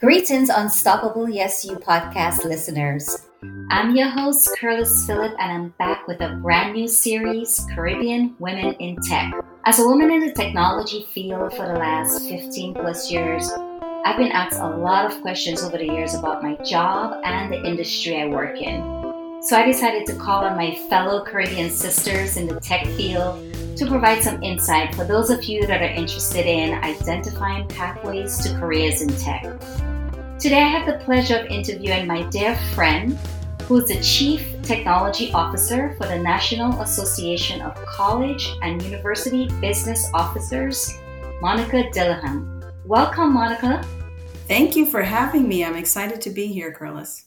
Greetings, Unstoppable Yes You podcast listeners. I'm your host, Curtis Phillip, and I'm back with a brand new series, Caribbean Women in Tech. As a woman in the technology field for the last 15 plus years, I've been asked a lot of questions over the years about my job and the industry I work in. So I decided to call on my fellow Caribbean sisters in the tech field to provide some insight for those of you that are interested in identifying pathways to careers in tech. Today, I have the pleasure of interviewing my dear friend, who is the Chief Technology Officer for the National Association of College and University Business Officers, Monica Dillingham. Welcome, Monica. Thank you for having me. I'm excited to be here, Curlis.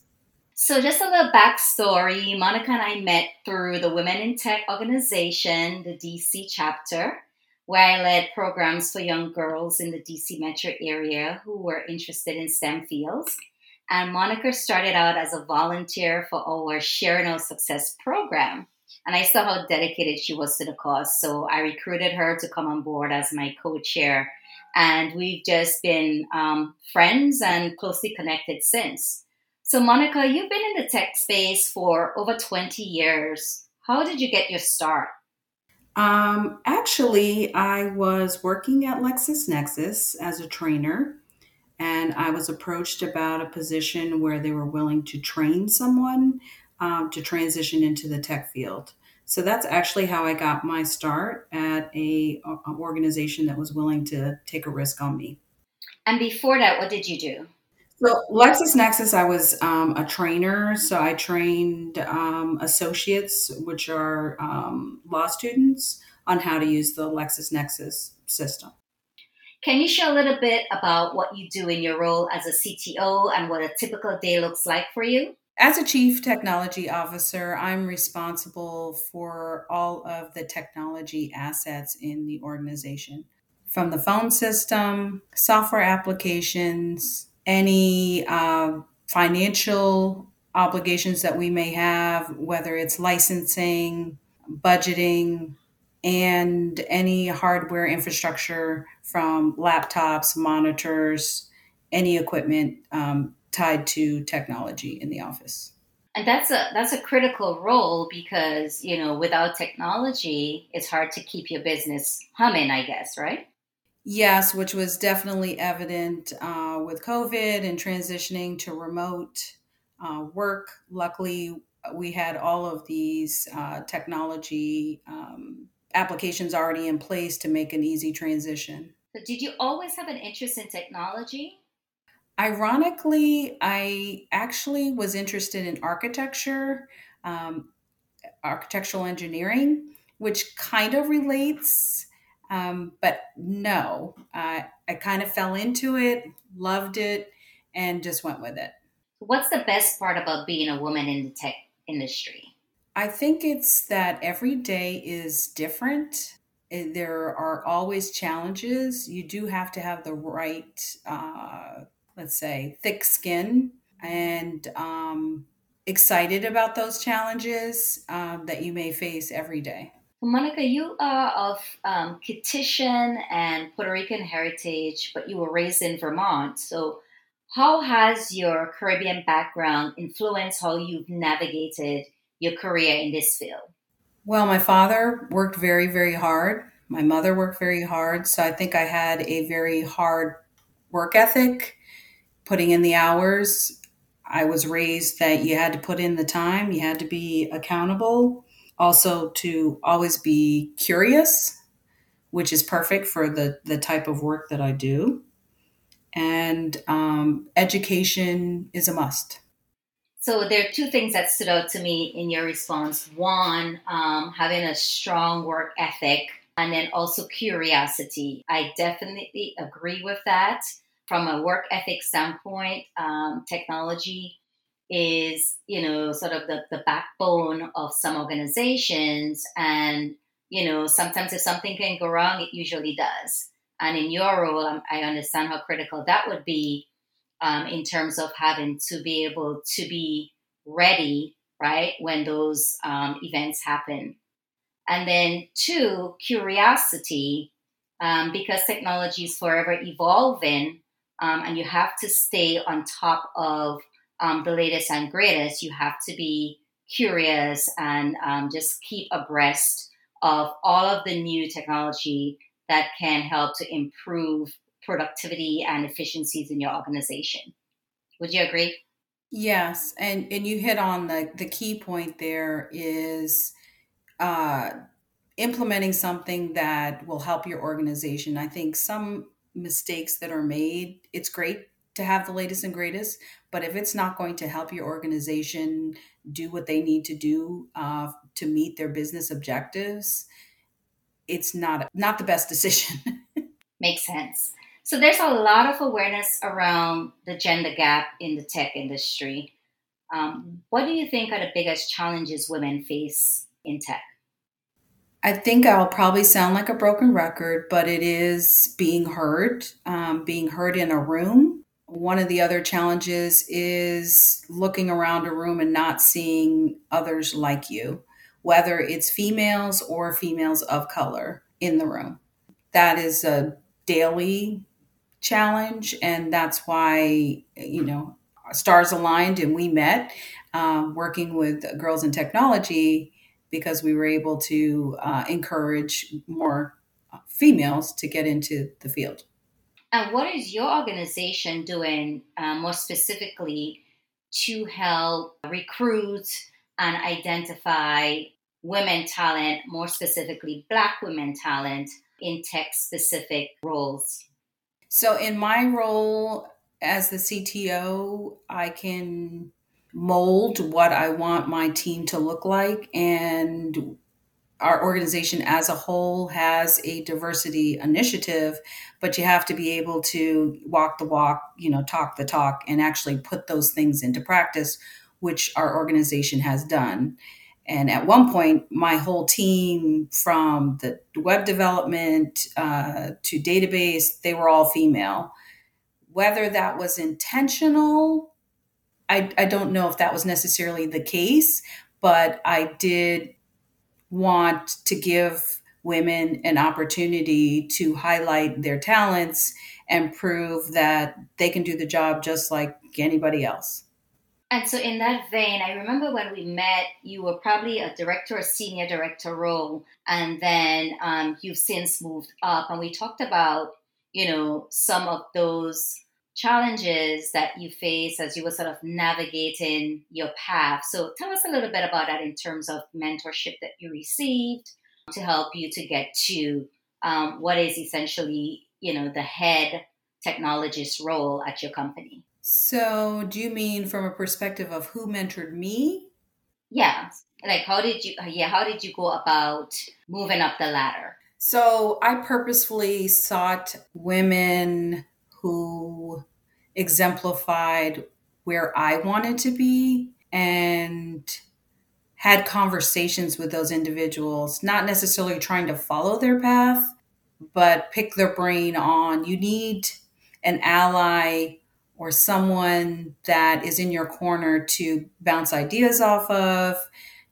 So, just a little backstory Monica and I met through the Women in Tech organization, the DC chapter where I led programs for young girls in the DC metro area who were interested in STEM fields. And Monica started out as a volunteer for our Sharing Our Success program. And I saw how dedicated she was to the cause. So I recruited her to come on board as my co chair. And we've just been um, friends and closely connected since. So, Monica, you've been in the tech space for over 20 years. How did you get your start? Um, actually, I was working at LexisNexis as a trainer, and I was approached about a position where they were willing to train someone um, to transition into the tech field. So that's actually how I got my start at a, a organization that was willing to take a risk on me. And before that, what did you do? So LexisNexis, I was um, a trainer. So I trained um, associates, which are um, law students, on how to use the LexisNexis system. Can you share a little bit about what you do in your role as a CTO and what a typical day looks like for you? As a chief technology officer, I'm responsible for all of the technology assets in the organization from the phone system, software applications, any uh, financial obligations that we may have, whether it's licensing, budgeting, and any hardware infrastructure from laptops, monitors, any equipment um, tied to technology in the office. And that's a that's a critical role because you know without technology, it's hard to keep your business humming. I guess, right? Yes, which was definitely evident uh, with COVID and transitioning to remote uh, work. Luckily, we had all of these uh, technology um, applications already in place to make an easy transition. So did you always have an interest in technology? Ironically, I actually was interested in architecture, um, architectural engineering, which kind of relates um, but no, I kind of fell into it, loved it, and just went with it. What's the best part about being a woman in the tech industry? I think it's that every day is different. Eh, there are always challenges. You do have to have the right, uh, let's say, thick skin and um, excited about those challenges um, that you may face every day. Monica, you are of um, and Puerto Rican heritage, but you were raised in Vermont. So, how has your Caribbean background influenced how you've navigated your career in this field? Well, my father worked very, very hard. My mother worked very hard. So, I think I had a very hard work ethic, putting in the hours. I was raised that you had to put in the time, you had to be accountable also to always be curious, which is perfect for the, the type of work that I do. And um, education is a must. So there are two things that stood out to me in your response. One, um, having a strong work ethic, and then also curiosity. I definitely agree with that. From a work ethic standpoint, um, technology is, you know, sort of the, the backbone of some organizations. And, you know, sometimes if something can go wrong, it usually does. And in your role, um, I understand how critical that would be um, in terms of having to be able to be ready, right, when those um, events happen. And then, two, curiosity, um, because technology is forever evolving um, and you have to stay on top of um, the latest and greatest. You have to be curious and um, just keep abreast of all of the new technology that can help to improve productivity and efficiencies in your organization. Would you agree? Yes, and and you hit on the the key point there is uh, implementing something that will help your organization. I think some mistakes that are made, it's great to have the latest and greatest, but if it's not going to help your organization do what they need to do uh, to meet their business objectives, it's not not the best decision. Makes sense. So there's a lot of awareness around the gender gap in the tech industry. Um, what do you think are the biggest challenges women face in tech? I think I'll probably sound like a broken record, but it is being heard, um, being heard in a room. One of the other challenges is looking around a room and not seeing others like you, whether it's females or females of color in the room. That is a daily challenge, and that's why you know stars aligned and we met um, working with girls in technology because we were able to uh, encourage more females to get into the field. And what is your organization doing uh, more specifically to help recruit and identify women talent, more specifically Black women talent, in tech specific roles? So, in my role as the CTO, I can mold what I want my team to look like. And our organization as a whole has a diversity initiative, but you have to be able to walk the walk, you know, talk the talk, and actually put those things into practice, which our organization has done. And at one point, my whole team, from the web development uh, to database, they were all female. Whether that was intentional, I, I don't know if that was necessarily the case, but I did want to give women an opportunity to highlight their talents and prove that they can do the job just like anybody else. And so, in that vein, I remember when we met, you were probably a director or senior director role, and then um, you've since moved up. And we talked about, you know, some of those challenges that you face as you were sort of navigating your path. So, tell us a little bit about that in terms of mentorship that you received to help you to get to um, what is essentially, you know, the head technologist role at your company. So, do you mean from a perspective of who mentored me? Yeah. Like how did you yeah, how did you go about moving up the ladder? So, I purposefully sought women who exemplified where I wanted to be and had conversations with those individuals, not necessarily trying to follow their path, but pick their brain on you need an ally or someone that is in your corner to bounce ideas off of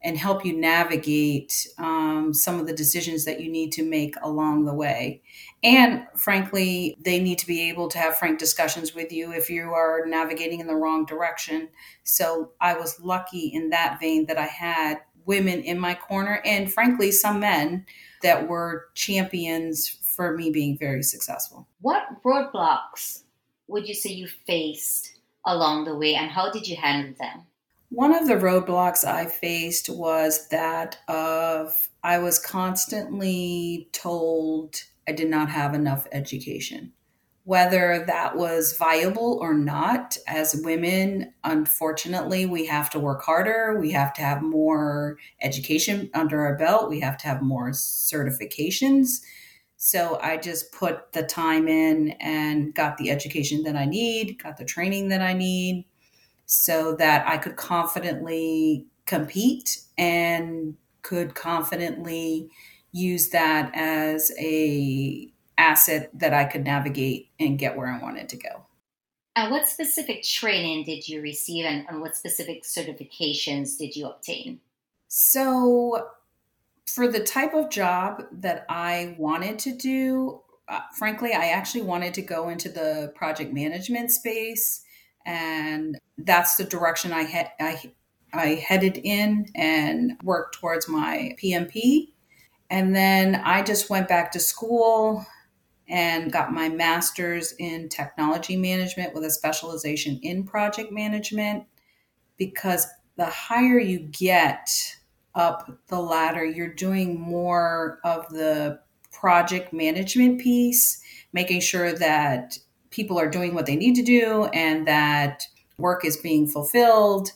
and help you navigate um, some of the decisions that you need to make along the way. And frankly, they need to be able to have frank discussions with you if you are navigating in the wrong direction. So I was lucky in that vein that I had women in my corner and frankly, some men that were champions for me being very successful. What roadblocks would you say you faced along the way and how did you handle them? One of the roadblocks I faced was that of I was constantly told I did not have enough education. Whether that was viable or not, as women, unfortunately, we have to work harder. We have to have more education under our belt. We have to have more certifications so I just put the time in and got the education that I need, got the training that I need so that I could confidently compete and could confidently use that as a asset that I could navigate and get where I wanted to go. And what specific training did you receive and, and what specific certifications did you obtain? So for the type of job that I wanted to do, uh, frankly, I actually wanted to go into the project management space, and that's the direction I had. I I headed in and worked towards my PMP. And then I just went back to school and got my master's in technology management with a specialization in project management because the higher you get up the ladder, you're doing more of the project management piece, making sure that people are doing what they need to do and that work is being fulfilled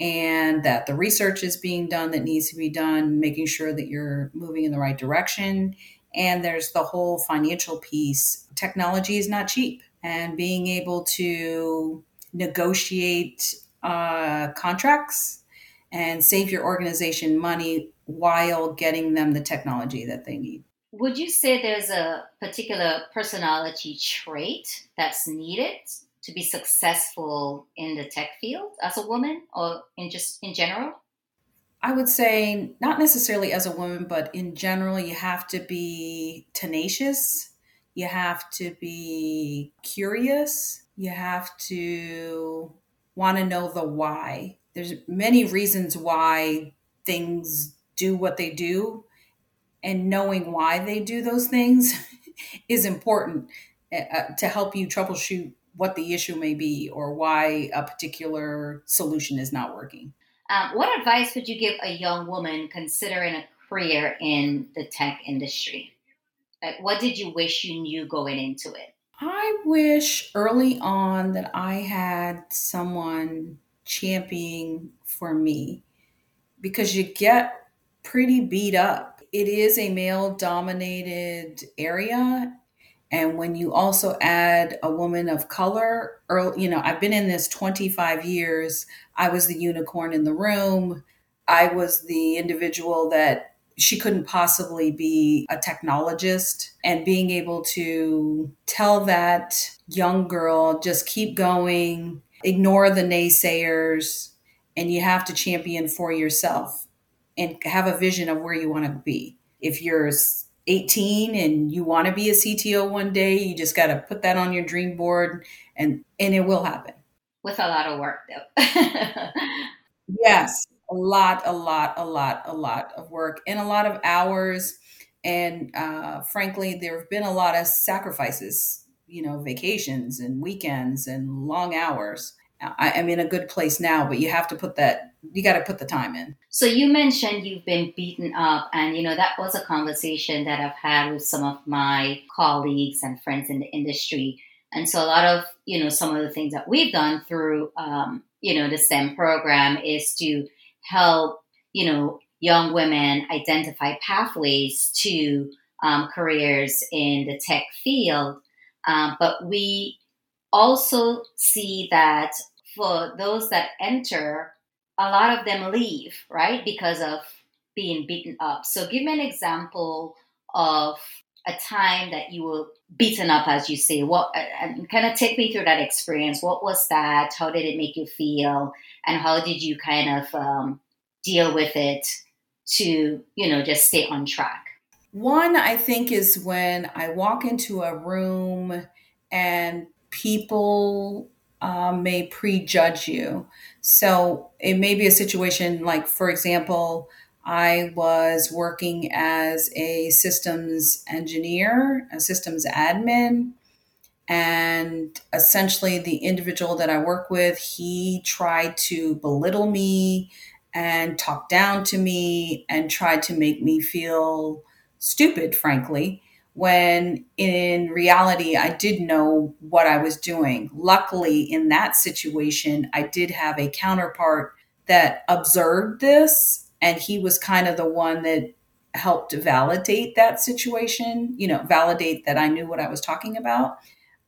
and that the research is being done that needs to be done, making sure that you're moving in the right direction. And there's the whole financial piece. Technology is not cheap, and being able to negotiate uh, contracts and save your organization money while getting them the technology that they need. Would you say there's a particular personality trait that's needed to be successful in the tech field as a woman or in just in general? I would say not necessarily as a woman, but in general, you have to be tenacious. You have to be curious. You have to want to know the why. There's many reasons why things do what they do, and knowing why they do those things is important uh, to help you troubleshoot what the issue may be or why a particular solution is not working. Um, what advice would you give a young woman considering a career in the tech industry? Like, what did you wish you knew going into it? I wish early on that I had someone championing for me because you get pretty beat up. It is a male dominated area and when you also add a woman of color, early, you know, I've been in this 25 years. I was the unicorn in the room. I was the individual that she couldn't possibly be a technologist. And being able to tell that young girl, just keep going, ignore the naysayers, and you have to champion for yourself and have a vision of where you want to be. If you're 18 and you want to be a CTO one day, you just got to put that on your dream board and and it will happen. With a lot of work though. yes, a lot, a lot, a lot, a lot of work and a lot of hours. And uh, frankly, there have been a lot of sacrifices, you know, vacations and weekends and long hours. I, am in a good place now, but you have to put that, you got to put the time in. So you mentioned you've been beaten up, and you know, that was a conversation that I've had with some of my colleagues and friends in the industry. And so a lot of, you know, some of the things that we've done through, um, you know, the STEM program is to help, you know, young women identify pathways to um, careers in the tech field. Um, but we also see that for those that enter, a lot of them leave, right? Because of being beaten up. So give me an example of a time that you were beaten up, as you say. What and kind of take me through that experience. What was that? How did it make you feel? And how did you kind of um, deal with it to, you know, just stay on track? One, I think, is when I walk into a room and people uh, may prejudge you. So it may be a situation like, for example, I was working as a systems engineer, a systems admin, and essentially the individual that I work with, he tried to belittle me and talk down to me and tried to make me feel stupid, frankly when in reality I did know what I was doing. Luckily, in that situation, I did have a counterpart that observed this, and he was kind of the one that helped validate that situation, you know, validate that I knew what I was talking about.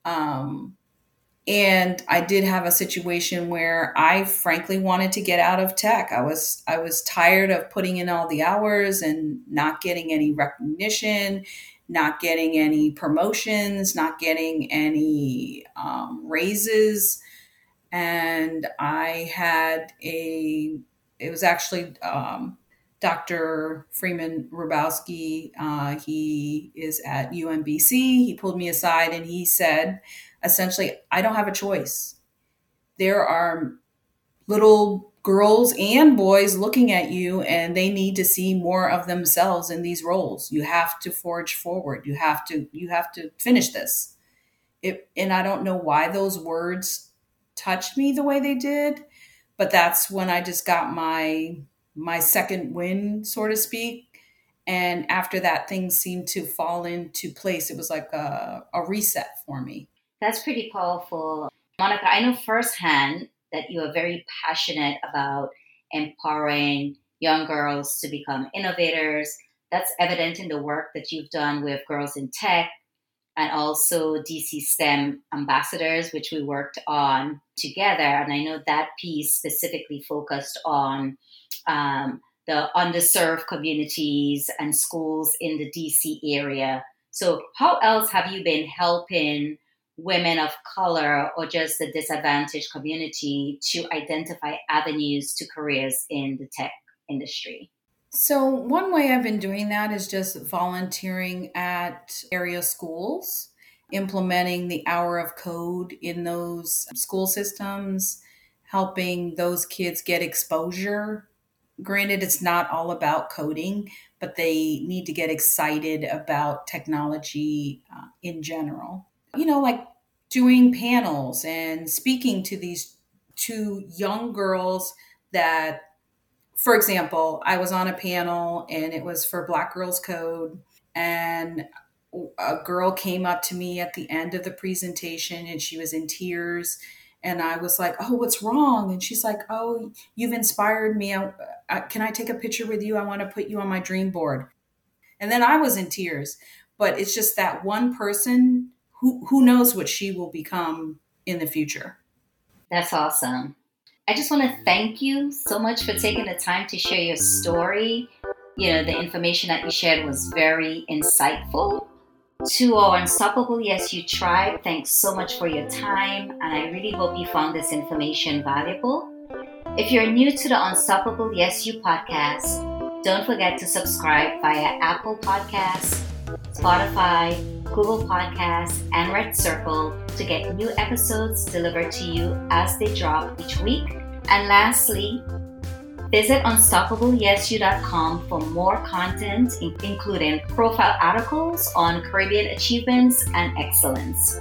Um, and I did have a situation where I frankly wanted to get out of tech. I was I was tired of putting in all the hours and not getting any recognition not getting any promotions, not getting any um, raises. And I had a, it was actually um, Dr. Freeman Hrabowski. Uh, he is at UMBC. He pulled me aside and he said, essentially, I don't have a choice. There are little girls and boys looking at you, and they need to see more of themselves in these roles. You have to forge forward. You have to. You have to finish this. It, and I don't know why those words touched me the way they did, but that's when I just got my my second win, so to speak. And after that, things seemed to fall into place. It was like a, a reset for me. That's pretty powerful. Monica, I know firsthand that you are very passionate about empowering young girls to become innovators. That's evident in the work that you've done with Girls in Tech and also DC STEM ambassadors, which we worked on together. And I know that piece specifically focused on um, the underserved communities and schools in the DC area. So, how else have you been helping women of color or just the disadvantaged community to identify avenues to careers in the tech industry? So, one way I've been doing that is just volunteering at area schools, implementing the hour of code in those school systems, helping those kids get exposure granted it's not all about coding but they need to get excited about technology uh, in general you know like doing panels and speaking to these two young girls that for example i was on a panel and it was for black girls code and a girl came up to me at the end of the presentation and she was in tears and I was like, "Oh, what's wrong?" And she's like, "Oh, you've inspired me. I, I, can I take a picture with you? I want to put you on my dream board." And then I was in tears. But it's just that one person who who knows what she will become in the future. That's awesome. I just want to thank you so much for taking the time to share your story. You know, the information that you shared was very insightful to our Unstoppable Yes You Tribe, thanks so much for your time, and I really hope you found this information valuable. If you're new to the Unstoppable Yes You podcast, don't forget to subscribe via Apple Podcasts, Spotify, Google Podcasts, and Red Circle to get new episodes delivered to you as they drop each week. And lastly, Visit unstoppableyesyou.com for more content, including profile articles on Caribbean achievements and excellence.